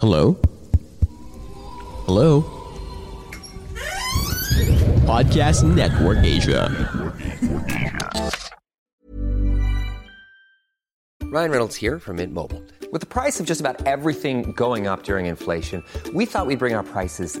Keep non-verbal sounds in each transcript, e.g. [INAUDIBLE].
Hello? Hello? Podcast Network Asia. Ryan Reynolds here from Mint Mobile. With the price of just about everything going up during inflation, we thought we'd bring our prices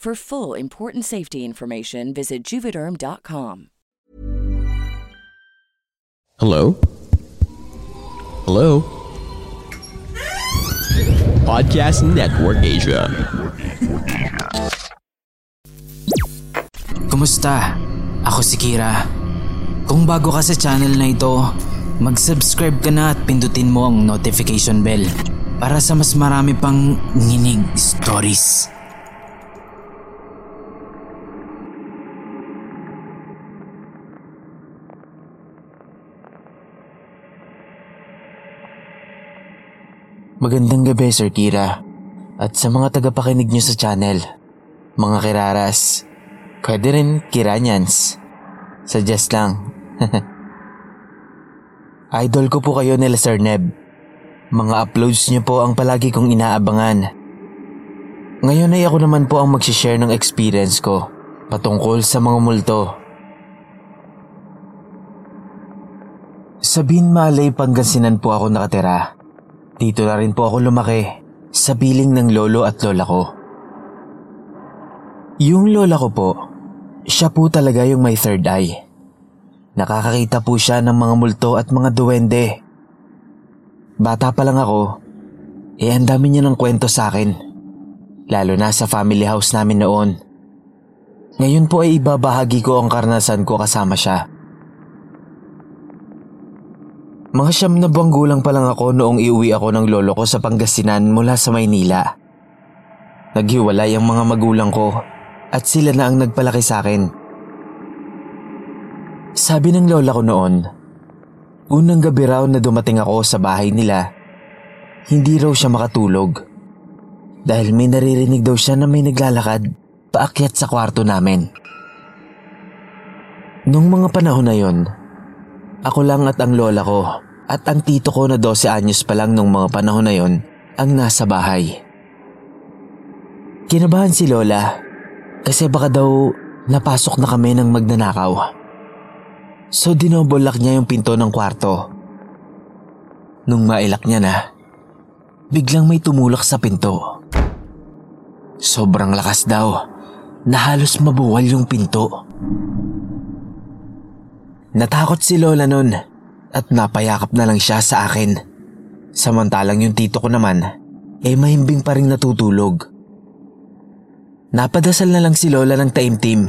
For full important safety information, visit juvederm.com. Hello? Hello? Podcast Network Asia. Kumusta? Ako si Kira. Kung bago ka sa channel na ito, mag-subscribe ka na at pindutin mo ang notification bell para sa mas marami pang nginig stories. Magandang gabi, Sir Kira. At sa mga tagapakinig niyo sa channel, mga kiraras, pwede rin kiranyans. Suggest lang. [LAUGHS] Idol ko po kayo nila Sir Neb. Mga uploads niyo po ang palagi kong inaabangan. Ngayon ay ako naman po ang magsishare ng experience ko patungkol sa mga multo. Sa Binmalay, Pangasinan po ako nakatira. Dito na rin po ako lumaki sa piling ng lolo at lola ko. Yung lola ko po, siya po talaga yung may third eye. Nakakakita po siya ng mga multo at mga duwende. Bata pa lang ako, eh ang dami niya ng kwento sa akin. lalo na sa family house namin noon. Ngayon po ay ibabahagi ko ang karanasan ko kasama siya. Mga siyam na buwang gulang pa lang ako noong iuwi ako ng lolo ko sa Pangasinan mula sa Maynila. Naghiwalay ang mga magulang ko at sila na ang nagpalaki sa akin. Sabi ng lola ko noon, unang gabi raw na dumating ako sa bahay nila, hindi raw siya makatulog. Dahil may naririnig daw siya na may naglalakad paakyat sa kwarto namin. Nung mga panahon na yon, ako lang at ang lola ko at ang tito ko na 12 anyos pa lang nung mga panahon na yon ang nasa bahay. Kinabahan si lola kasi baka daw napasok na kami ng magnanakaw. So dinobolak niya yung pinto ng kwarto. Nung mailak niya na, biglang may tumulak sa pinto. Sobrang lakas daw na halos mabuwal yung pinto. Natakot si Lola nun at napayakap na lang siya sa akin. Samantalang yung tito ko naman ay eh mahimbing pa rin natutulog. Napadasal na lang si Lola ng taimtim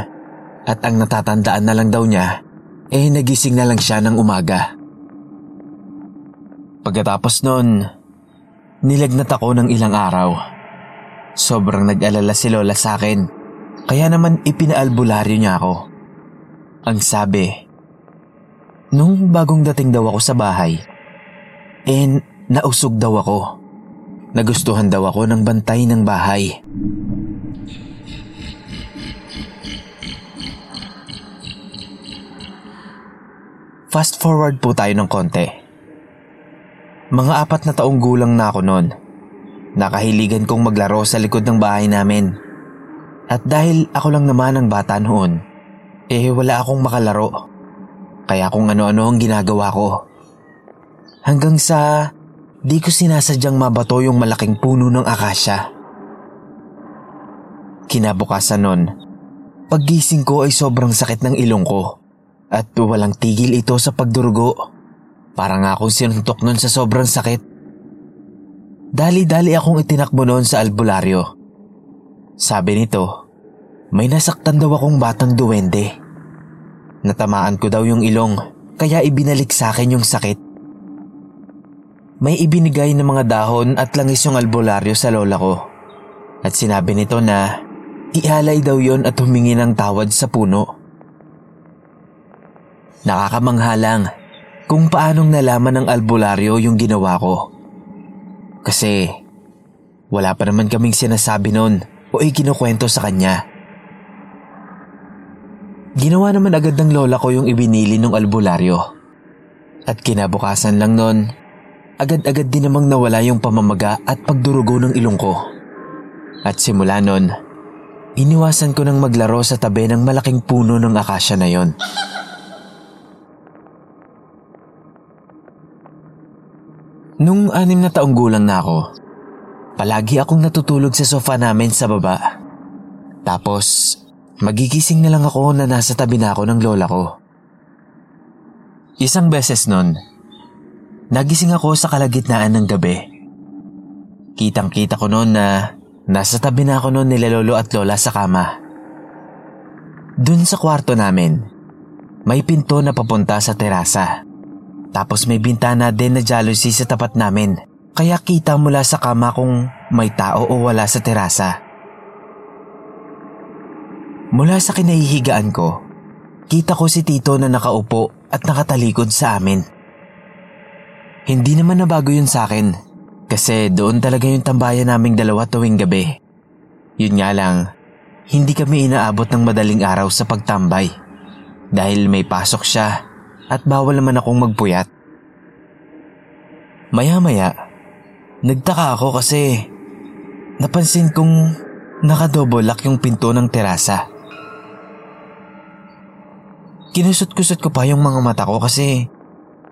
at ang natatandaan na lang daw niya eh nagising na lang siya ng umaga. Pagkatapos nun, nilagnat ako ng ilang araw. Sobrang nag-alala si Lola sa akin kaya naman ipinaalbularyo niya ako. Ang sabi, nung bagong dating daw ako sa bahay, eh nausog daw ako. Nagustuhan daw ako ng bantay ng bahay. Fast forward po tayo ng konti. Mga apat na taong gulang na ako noon. Nakahiligan kong maglaro sa likod ng bahay namin. At dahil ako lang naman ang bata noon, eh wala akong makalaro. Kaya kung ano-ano ang ginagawa ko. Hanggang sa di ko sinasadyang mabato yung malaking puno ng akasya. Kinabukasan nun, paggising ko ay sobrang sakit ng ilong ko at walang tigil ito sa pagdurugo. Parang akong sinuntok nun sa sobrang sakit. Dali-dali akong itinakbo noon sa albularyo. Sabi nito, may nasaktan daw akong batang duwende. Natamaan ko daw yung ilong kaya ibinalik sa akin yung sakit. May ibinigay ng mga dahon at langis yung albularyo sa lola ko. At sinabi nito na ihalay daw yon at humingi ng tawad sa puno. Nakakamangha lang kung paanong nalaman ng albularyo yung ginawa ko. Kasi wala pa naman kaming sinasabi noon o ikinukwento sa kanya. Ginawa naman agad ng lola ko yung ibinili ng albularyo. At kinabukasan lang noon, agad-agad din namang nawala yung pamamaga at pagdurugo ng ilong ko. At simula noon, iniwasan ko ng maglaro sa tabi ng malaking puno ng akasya na yon. Nung anim na taong gulang na ako, palagi akong natutulog sa sofa namin sa baba. Tapos, magigising na lang ako na nasa tabi na ako ng lola ko. Isang beses nun, nagising ako sa kalagitnaan ng gabi. Kitang kita ko noon na nasa tabi na ako noon nila lolo at lola sa kama. Dun sa kwarto namin, may pinto na papunta sa terasa. Tapos may bintana din na jealousy sa tapat namin. Kaya kita mula sa kama kung may tao o wala sa terasa. Mula sa kinahihigaan ko, kita ko si Tito na nakaupo at nakatalikod sa amin. Hindi naman nabago yun sa akin kasi doon talaga yung tambayan naming dalawa tuwing gabi. Yun nga lang, hindi kami inaabot ng madaling araw sa pagtambay dahil may pasok siya at bawal naman akong magpuyat. Maya-maya, nagtaka ako kasi napansin kong nakadobolak yung pinto ng terasa. Kinusot-kusot ko pa yung mga mata ko kasi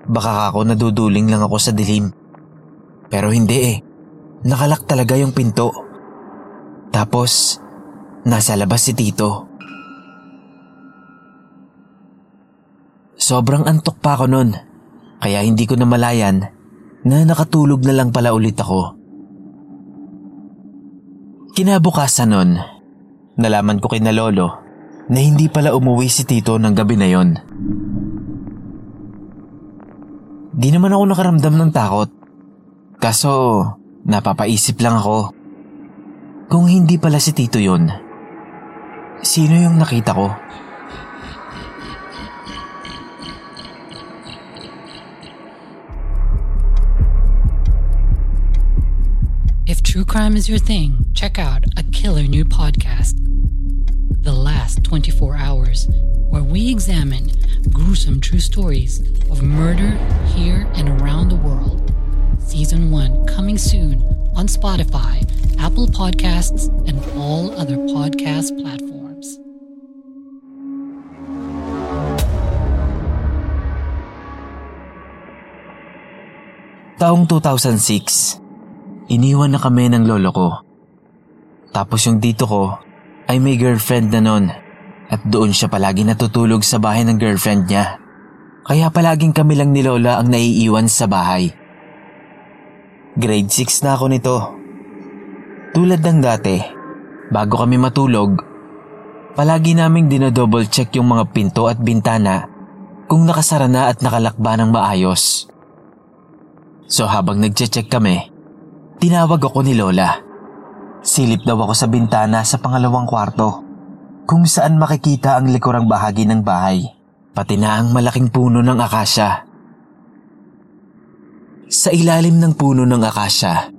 baka ako naduduling lang ako sa dilim. Pero hindi eh, nakalak talaga yung pinto. Tapos, nasa labas si Tito. Sobrang antok pa ako nun, kaya hindi ko namalayan na nakatulog na lang pala ulit ako. Kinabukasan nun, nalaman ko kina lolo na hindi pala umuwi si Tito ng gabi na yon. Di naman ako nakaramdam ng takot. Kaso, napapaisip lang ako. Kung hindi pala si Tito yon, sino yung nakita ko? If true crime is your thing, check out a killer new podcast, Last 24 Hours, where we examine gruesome true stories of murder here and around the world. Season 1 coming soon on Spotify, Apple Podcasts, and all other podcast platforms. Taong 2006, iniwan na kami ng lolo ko. Tapos yung dito ko ay may girlfriend na nun at doon siya palagi natutulog sa bahay ng girlfriend niya. Kaya palaging kami lang ni Lola ang naiiwan sa bahay. Grade 6 na ako nito. Tulad ng dati, bago kami matulog, palagi naming dinodouble check yung mga pinto at bintana kung nakasara na at nakalakba ng maayos. So habang nagche-check kami, tinawag ako ni Lola. Silip daw ako sa bintana sa pangalawang kwarto kung saan makikita ang likurang bahagi ng bahay, pati na ang malaking puno ng akasya. Sa ilalim ng puno ng akasya,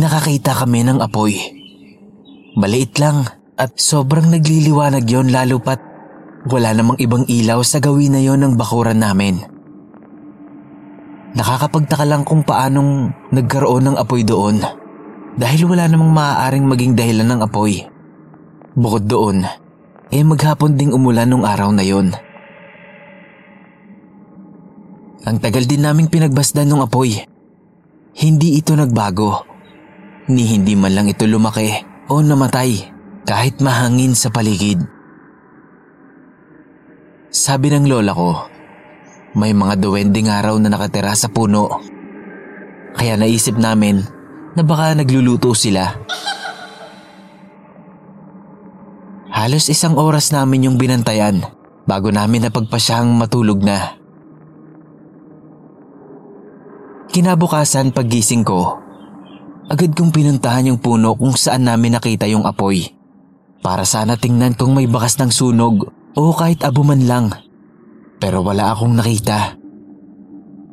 nakakita kami ng apoy. Maliit lang at sobrang nagliliwanag yon lalo pat wala namang ibang ilaw sa gawin na yon ng bakuran namin. Nakakapagtaka lang kung paanong nagkaroon ng apoy doon dahil wala namang maaaring maging dahilan ng apoy. Bukod doon, eh maghapon ding umulan nung araw na yon. Ang tagal din naming pinagbasdan ng apoy. Hindi ito nagbago. Ni hindi man lang ito lumaki o namatay kahit mahangin sa paligid. Sabi ng lola ko, may mga duwending araw na nakatira sa puno. Kaya naisip namin na baka nagluluto sila. Halos isang oras namin yung binantayan bago namin napagpasyang matulog na. Kinabukasan paggising ko, agad kong pinuntahan yung puno kung saan namin nakita yung apoy. Para sana tingnan kung may bakas ng sunog o kahit abo man lang. Pero wala akong nakita.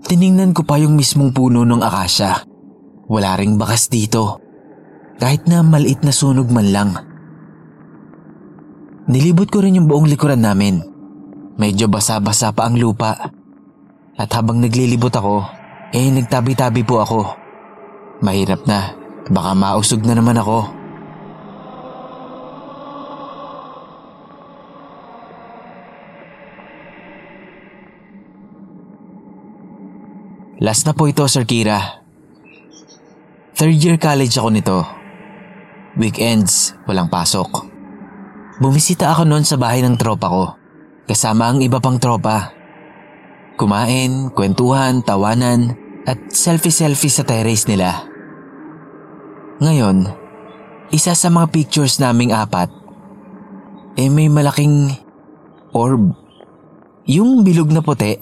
Tiningnan ko pa yung mismong puno ng akasya. Wala ring bakas dito. Kahit na maliit na sunog man lang. Nilibot ko rin yung buong likuran namin. Medyo basa-basa pa ang lupa. At habang naglilibot ako, eh nagtabi-tabi po ako. Mahirap na, baka mausog na naman ako. Last na po ito, Sir Kira. Third year college ako nito. Weekends, walang pasok. Bumisita ako noon sa bahay ng tropa ko. Kasama ang iba pang tropa. Kumain, kwentuhan, tawanan, at selfie-selfie sa terrace nila. Ngayon, isa sa mga pictures naming apat, eh may malaking orb. Yung bilog na puti,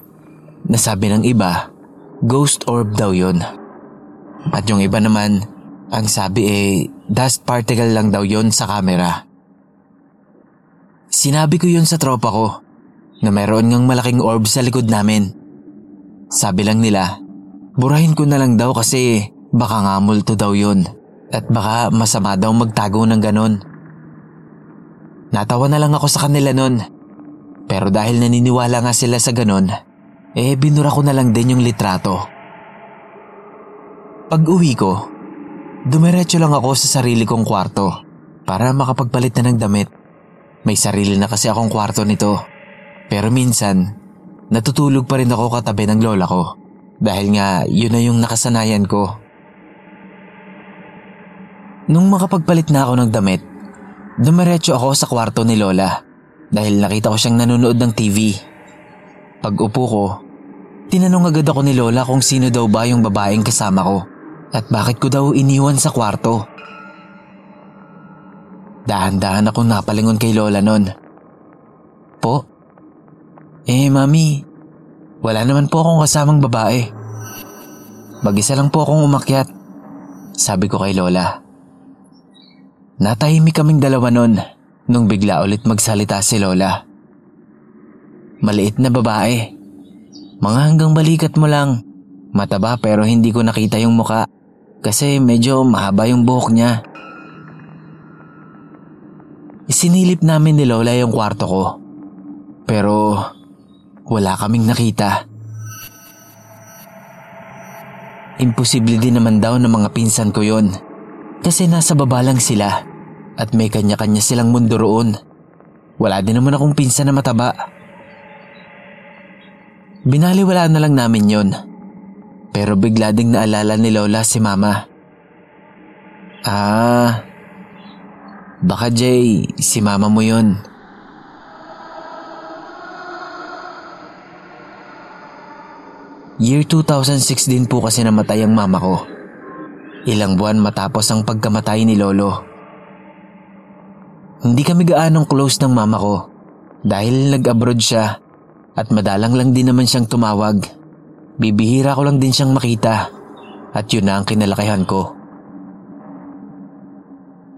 nasabi ng iba, ghost orb daw yon. At yung iba naman, ang sabi eh dust particle lang daw yon sa camera. Sinabi ko yun sa tropa ko na mayroon ngang malaking orb sa likod namin. Sabi lang nila, burahin ko na lang daw kasi baka nga multo daw yun at baka masama daw magtago ng ganon. Natawa na lang ako sa kanila nun. Pero dahil naniniwala nga sila sa ganon, eh binura ko na lang din yung litrato. Pag uwi ko, dumiretso lang ako sa sarili kong kwarto para makapagpalit na ng damit. May sarili na kasi akong kwarto nito. Pero minsan, natutulog pa rin ako katabi ng lola ko. Dahil nga yun na yung nakasanayan ko. Nung makapagpalit na ako ng damit, dumiretso ako sa kwarto ni lola dahil nakita ko siyang nanonood ng TV. Pag upo ko, tinanong agad ako ni lola kung sino daw ba yung babaeng kasama ko at bakit ko daw iniwan sa kwarto. Dahan-dahan akong napalingon kay Lola nun. Po? Eh, mami, wala naman po akong kasamang babae. Mag-isa lang po akong umakyat. Sabi ko kay Lola. Natahimik kaming dalawa nun nung bigla ulit magsalita si Lola. Maliit na babae. Mga hanggang balikat mo lang. Mataba pero hindi ko nakita yung muka kasi medyo mahaba yung buhok niya. Isinilip namin ni Lola yung kwarto ko. Pero wala kaming nakita. Imposible din naman daw ng mga pinsan ko yon. Kasi nasa baba lang sila at may kanya-kanya silang mundo roon. Wala din naman akong pinsan na mataba. Binaliwala na lang namin yon. Pero bigla ding naalala ni Lola si Mama. Ah, baka Jay, si Mama mo yon. Year 2006 din po kasi namatay ang mama ko. Ilang buwan matapos ang pagkamatay ni Lolo. Hindi kami gaanong close ng mama ko dahil nag-abroad siya at madalang lang din naman siyang tumawag. Bibihira ko lang din siyang makita at yun na ang kinalakihan ko.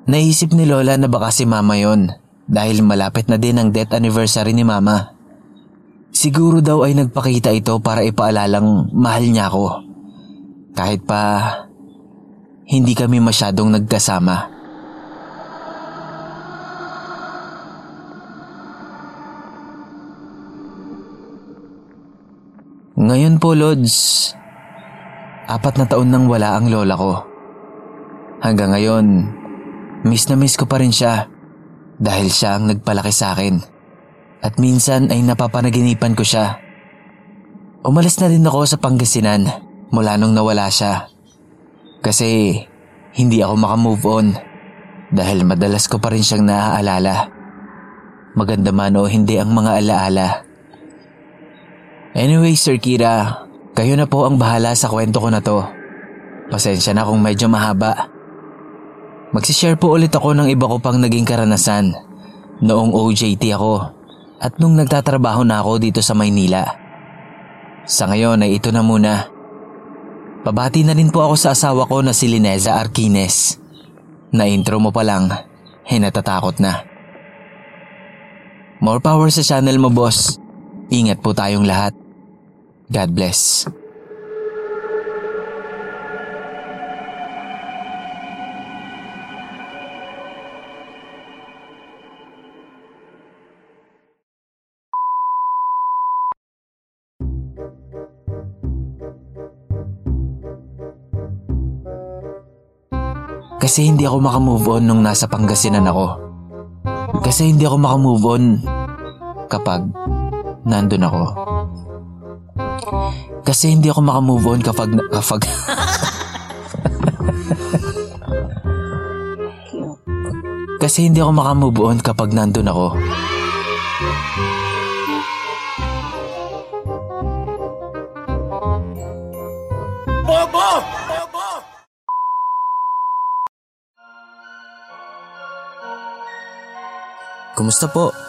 Naisip ni Lola na baka si mama yon dahil malapit na din ang death anniversary ni mama. Siguro daw ay nagpakita ito para ipaalalang mahal niya ako. Kahit pa hindi kami masyadong nagkasama. Ngayon po, Lods, apat na taon nang wala ang lola ko. Hanggang ngayon, miss na miss ko pa rin siya dahil siya ang nagpalaki sa akin. At minsan ay napapanaginipan ko siya. Umalis na din ako sa Pangasinan mula nung nawala siya. Kasi hindi ako makamove on dahil madalas ko pa rin siyang naaalala. Maganda man o hindi ang mga alaala. Anyway, Sir Kira, kayo na po ang bahala sa kwento ko na to. Pasensya na kung medyo mahaba. Magsishare po ulit ako ng iba ko pang naging karanasan. Noong OJT ako at nung nagtatrabaho na ako dito sa Maynila. Sa ngayon ay ito na muna. Pabati na rin po ako sa asawa ko na si Lineza Arquines. Na intro mo pa lang, eh natatakot na. More power sa channel mo boss. Ingat po tayong lahat. God bless. Kasi hindi ako makamove on nung nasa Pangasinan ako. Kasi hindi ako makamove on kapag nandun ako. Kasi hindi ako makamove on kapag... kapag [LAUGHS] Kasi hindi ako makamove on kapag nandun ako. Bobo! Kumusta po?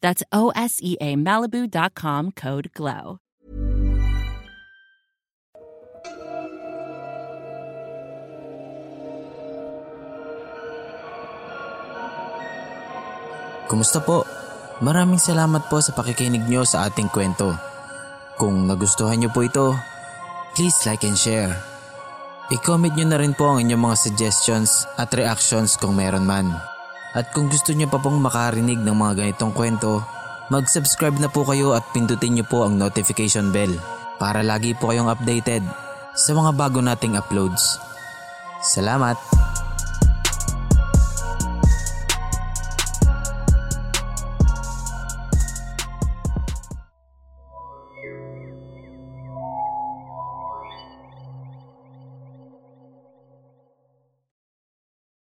That's O-S-E-A Malibu.com code GLOW. Kumusta po? Maraming salamat po sa pakikinig nyo sa ating kwento. Kung nagustuhan nyo po ito, please like and share. I-comment nyo na rin po ang inyong mga suggestions at reactions kung meron man. At kung gusto nyo pa pong makarinig ng mga ganitong kwento, mag-subscribe na po kayo at pindutin nyo po ang notification bell para lagi po kayong updated sa mga bago nating uploads. Salamat!